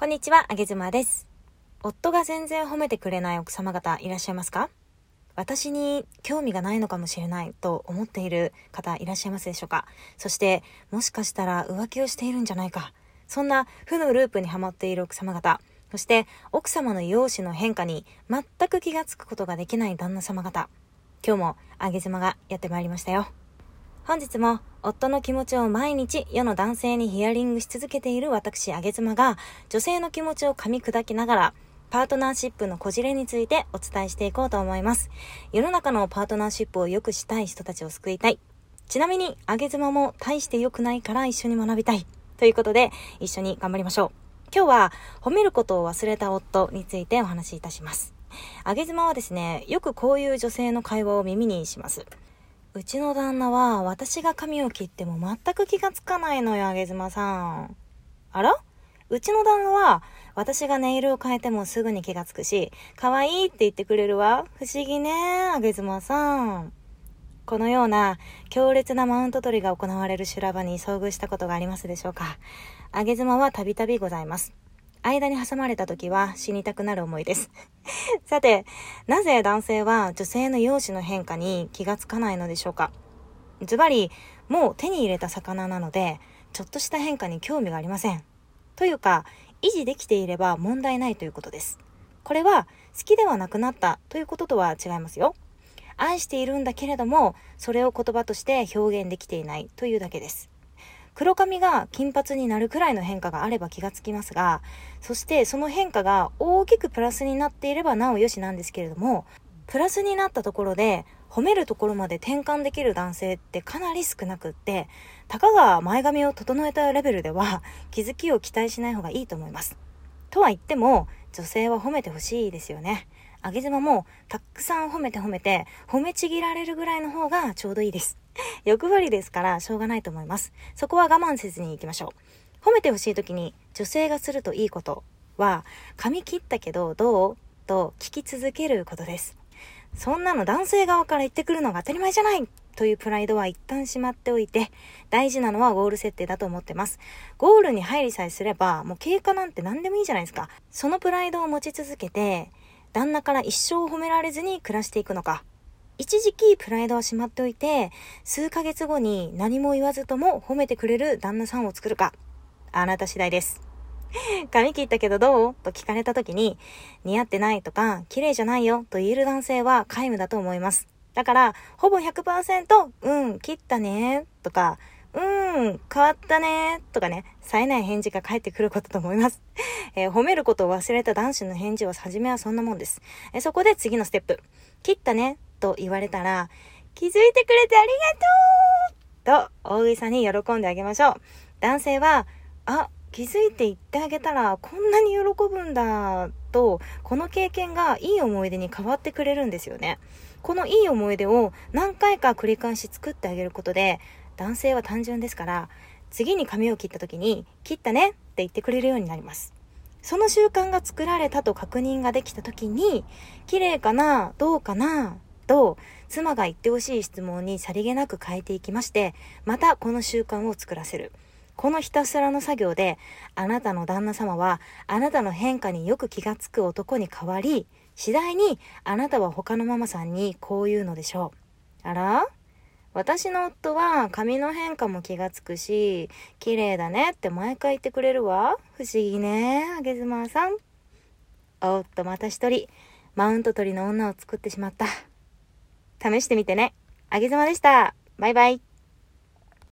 こんにちは、あげずまです。夫が全然褒めてくれない奥様方いらっしゃいますか？私に興味がないのかもしれないと思っている方いらっしゃいますでしょうか？そして、もしかしたら浮気をしているんじゃないか？そんな負のループにはまっている奥様方。そして、奥様の容姿の変化に全く気がつくことができない旦那様方。今日もあげ妻がやってまいりましたよ。本日も夫の気持ちを毎日世の男性にヒアリングし続けている私、あげ妻が女性の気持ちを噛み砕きながらパートナーシップのこじれについてお伝えしていこうと思います。世の中のパートナーシップを良くしたい人たちを救いたい。ちなみに、あげ妻も大して良くないから一緒に学びたい。ということで、一緒に頑張りましょう。今日は、褒めることを忘れた夫についてお話しいたします。あげ妻はですね、よくこういう女性の会話を耳にします。うちの旦那は私が髪を切っても全く気がつかないのよ、あげずまさん。あら？うちの旦那は私がネイルを変えてもすぐに気がつくし、可愛いって言ってくれるわ。不思議ね、あげずまさん。このような強烈なマウント取りが行われる修羅場に遭遇したことがありますでしょうか。あげ妻はたびたびございます。間に挟まれた時は死にたくなる思いです。さて、なぜ男性は女性の容姿の変化に気がつかないのでしょうか？ズバリ、もう手に入れた魚なので、ちょっとした変化に興味がありません。というか、維持できていれば問題ないということです。これは好きではなくなったということとは違いますよ。愛しているんだけれども、それを言葉として表現できていないというだけです。黒髪が金髪になるくらいの変化があれば気がつきますが、そしてその変化が大きくプラスになっていればなおよしなんですけれども、プラスになったところで褒めるところまで転換できる男性ってかなり少なくって、たかが前髪を整えたレベルでは 気づきを期待しない方がいいと思います。とは言っても、女性は褒めてほしいですよね。あげ妻もたくさん褒めて褒めて、褒めちぎられるぐらいの方がちょうどいいです。欲張りですからしょうがないと思います。そこは我慢せずに行きましょう。褒めてほしい時に女性がするといいことは、髪切ったけどどう？と聞き続けることです。そんなの男性側から言ってくるのが当たり前じゃないというプライドは一旦しまっておいて、大事なのはゴール設定だと思ってます。ゴールに入りさえすれば、もう経過なんて何でもいいじゃないですか。そのプライドを持ち続けて、旦那から一生褒められずに暮らしていくのか、一時期プライドはしまっておいて、数ヶ月後に何も言わずとも褒めてくれる旦那さんを作るか。あなた次第です。髪切ったけどどう？と聞かれた時に、似合ってないとか、綺麗じゃないよと言える男性は皆無だと思います。だから、ほぼ100%、うん、切ったね、とか、うん、変わったね、とかね、冴えない返事が返ってくることと思います。えー、褒めることを忘れた男子の返事は初めはそんなもんです。えー、そこで次のステップ。切ったね、と言われたら、気づいてくれてありがとうと大げさに喜んであげましょう。男性は、あ、気づいて言ってあげたらこんなに喜ぶんだと、この経験がいい思い出に変わってくれるんですよね。このいい思い出を何回か繰り返し作ってあげることで、男性は単純ですから、次に髪を切った時に、切ったねって言ってくれるようになります。その習慣が作られたと確認ができた時に、綺麗かな？どうかな？と、妻が言ってほしい質問にさりげなく変えていきまして、またこの習慣を作らせる。このひたすらの作業で、あなたの旦那様は、あなたの変化によく気がつく男に変わり、次第に、あなたは他のママさんにこう言うのでしょう。あら？私の夫は髪の変化も気がつくし、綺麗だねって毎回言ってくれるわ。不思議ね、あげずまさん。おっと、また一人、マウント取りの女を作ってしまった。試してみてね。あげずまでした。バイバイ。